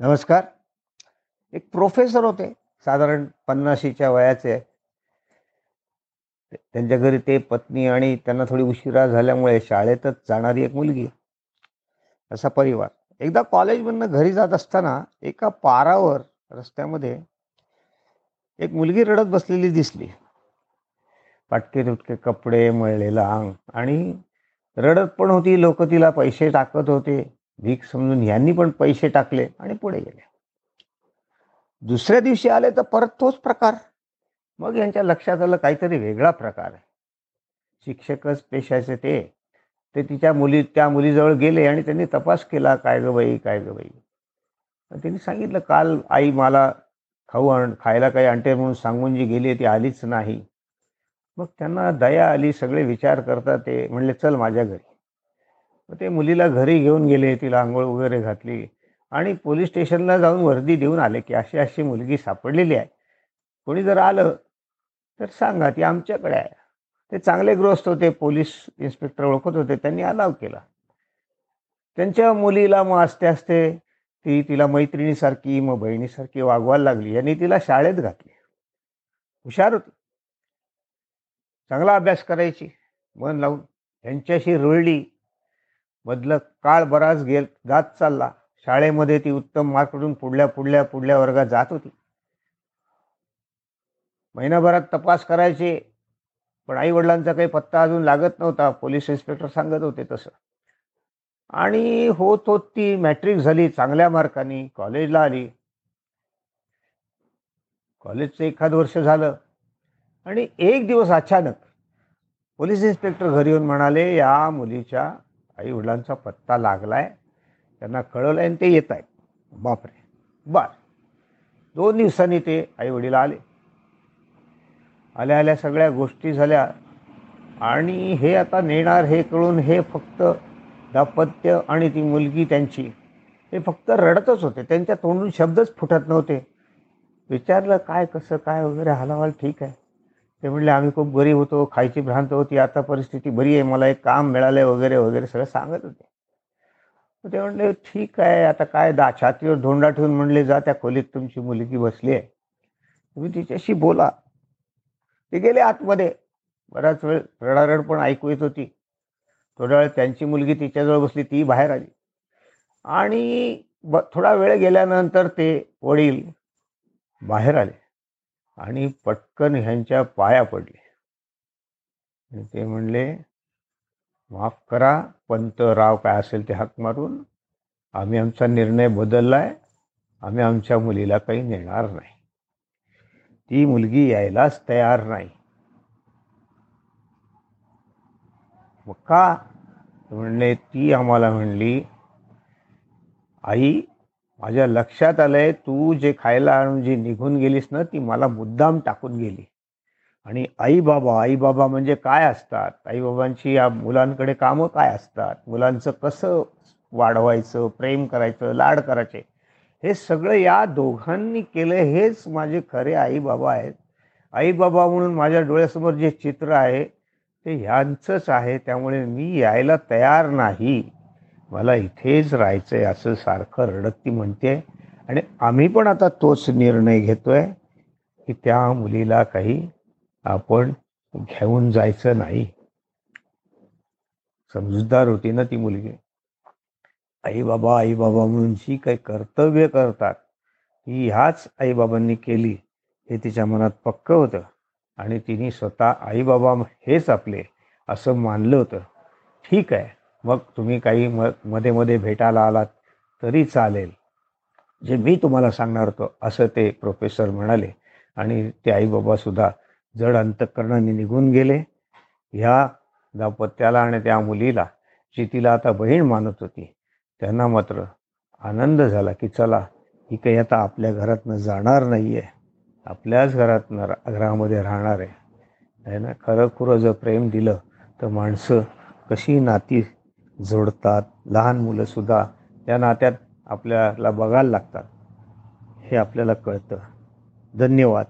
नमस्कार. एक प्रोफेसर होते साधारण पन्नाशीच्या वयाचे. त्यांच्या घरी ते पत्नी आणि त्यांना थोडी उशिरा झाल्यामुळे शाळेतच जाणारी एक मुलगी. असा परिवार. एकदा कॉलेजमधनं घरी जात असताना एका पारावर रस्त्यामध्ये एक मुलगी रडत बसलेली दिसली. पाटके तुटके कपडे मळलेलं अंग आणि रडत पण होती लोक तिला पैसे टाकत होते. भीक समजून यांनी पण पैसे टाकले आणि पुढे गेले. दुसऱ्या दिवशी आले तर परत तोच प्रकार. मग यांच्या लक्षात आलं काहीतरी वेगळा प्रकार आहे. शिक्षकच पेशाचे ते. ते तिच्या मुली त्या मुलीजवळ गेले आणि त्यांनी तपास केला काय ग बाई काय ग बाई? त्यांनी सांगितलं काल आई मला खाऊ आण खायला काही आणते म्हणून सांगून जी गेली ती आलीच नाही. मग त्यांना दया आली सगळे विचार करता ते म्हणले चल माझ्या घरी. मग ते मुलीला घरी घेऊन गेले तिला आंघोळ वगैरे घातली. आणि पोलीस स्टेशनला जाऊन वर्दी देऊन आले की अशी अशी मुलगी सापडलेली आहे. कोणी जर आलं तर सांगा ती आमच्याकडे आहे. ते चांगले गृहस्थ होते पोलीस इन्स्पेक्टर ओळखत होते त्यांनी अलाव केला. त्यांच्या मुलीला मग असते असते ती तिला मैत्रिणीसारखी मग बहिणीसारखी वागवायला लागली. यांनी तिला शाळेत घातली. हुशार होती. चांगला अभ्यास करायची मन लावून. त्यांच्याशी रुळली मधलं काळ बराच गेल जात चालला. शाळेमध्ये ती उत्तम मार्कडून पुढल्या पुढल्या पुढल्या वर्गात जात होती. महिनाभरात तपास करायचे पण आई वडिलांचा काही पत्ता अजून लागत नव्हता. पोलीस इन्स्पेक्टर सांगत होते तसं. आणि होत होत ती मॅट्रिक झाली चांगल्या मार्कानी कॉलेजला आली. कॉलेजचं एखाद वर्ष झालं. आणि एक दिवस अचानक पोलीस इन्स्पेक्टर घरी येऊन म्हणाले या मुलीच्या आई वडिलांचा पत्ता लागलाय. त्यांना कळवलं आणि ते येत आहेत बापरे. बर. दोन दिवसांनी ते आई वडील आले. आल्या आल्या सगळ्या गोष्टी झाल्या. आणि हे आता नेणार हे कळून हे फक्त दाम्पत्य आणि ती मुलगी त्यांची. हे फक्त रडतच होते. त्यांच्या तोंडून शब्दच फुटत नव्हते. विचारलं काय कसं काय वगैरे हालावाल ठीक आहे? ते म्हणले आम्ही खूप गरीब होतो खायची भ्रांत होती आता परिस्थिती बरी आहे मला एक काम मिळालंय वगैरे वगैरे सगळं सांगत होते. ते म्हणले ठीक आहे आता काय दा छातीवर धोंडा ठेवून म्हणले जा त्या खोलीत तुमची मुलगी बसली आहे. तुम्ही तिच्याशी बोला. ते गेले आतमध्ये. बराच वेळ रडारड पण ऐकू येत होती. थोड्या वेळ त्यांची मुलगी तिच्याजवळ बसली ती बाहेर आली. आणि ब थोडा वेळ गेल्यानंतर ते वडील बाहेर आले. आणि पटकन ह्यांच्या पाया पडले. ते म्हणले माफ करा पंत राव काय असेल ते हाक मारून आम्ही आमचा निर्णय बदललाय आम्ही आमच्या मुलीला काही नेणार नाही. ती मुलगी यायलाच तयार नाही. मग का? म्हणले ती आम्हाला म्हणली आई माझ्या लक्षात आलंय तू जे खायला आणून जी निघून गेलीस ना ती मला मुद्दाम टाकून गेली. आणि आई बाबा आई बाबा म्हणजे काय असतात? आई बाबांची या मुलांकडे कामं काय असतात? मुलांचं कसं वाढवायचं प्रेम करायचं लाड करायचे? हे सगळं या दोघांनी केलं हेच माझे खरे आई बाबा आहेत. आई बाबा म्हणून माझ्या डोळ्यासमोर जे चित्र आहे ते ह्यांचंच आहे त्यामुळे मी यायला तयार नाही. मला इथेच राहायचं आहे असं सारखं रडत ती म्हणते. आणि आम्ही पण आता तोच निर्णय घेतोय की त्या मुलीला काही आपण घेऊन जायचं नाही. समजूतदार होती ना ती मुलगी. आई बाबा आई बाबा म्हणून जी काही कर्तव्य करतात. ही ह्याच आईबाबांनी केली हे तिच्या मनात पक्क होतं. आणि तिने स्वतः आई बाबा हेच आपले असं मानलं होतं. ठीक आहे. मग तुम्ही काही म मध्ये मध्ये भेटायला आलात तरी चालेल. जे मी तुम्हाला सांगणार होतो असं ते प्रोफेसर म्हणाले. आणि ते आईबाबासुद्धा जड अंतकरणाने निघून गेले. ह्या दाम्पत्याला आणि त्या मुलीला जी तिला आता बहीण मानत होती त्यांना मात्र आनंद झाला की चला ही काही आता आपल्या घरातनं जाणार नाही आहे आपल्याच घरातनं घरामध्ये राहणार आहे. आहे ना? खरं खुरं जर प्रेम दिलं तर माणसं कशी नाती जोडतात. लहान मुलंसुद्धा त्या नात्यात आपल्याला बघायला लागतात. हे आपल्याला कळतं. धन्यवाद.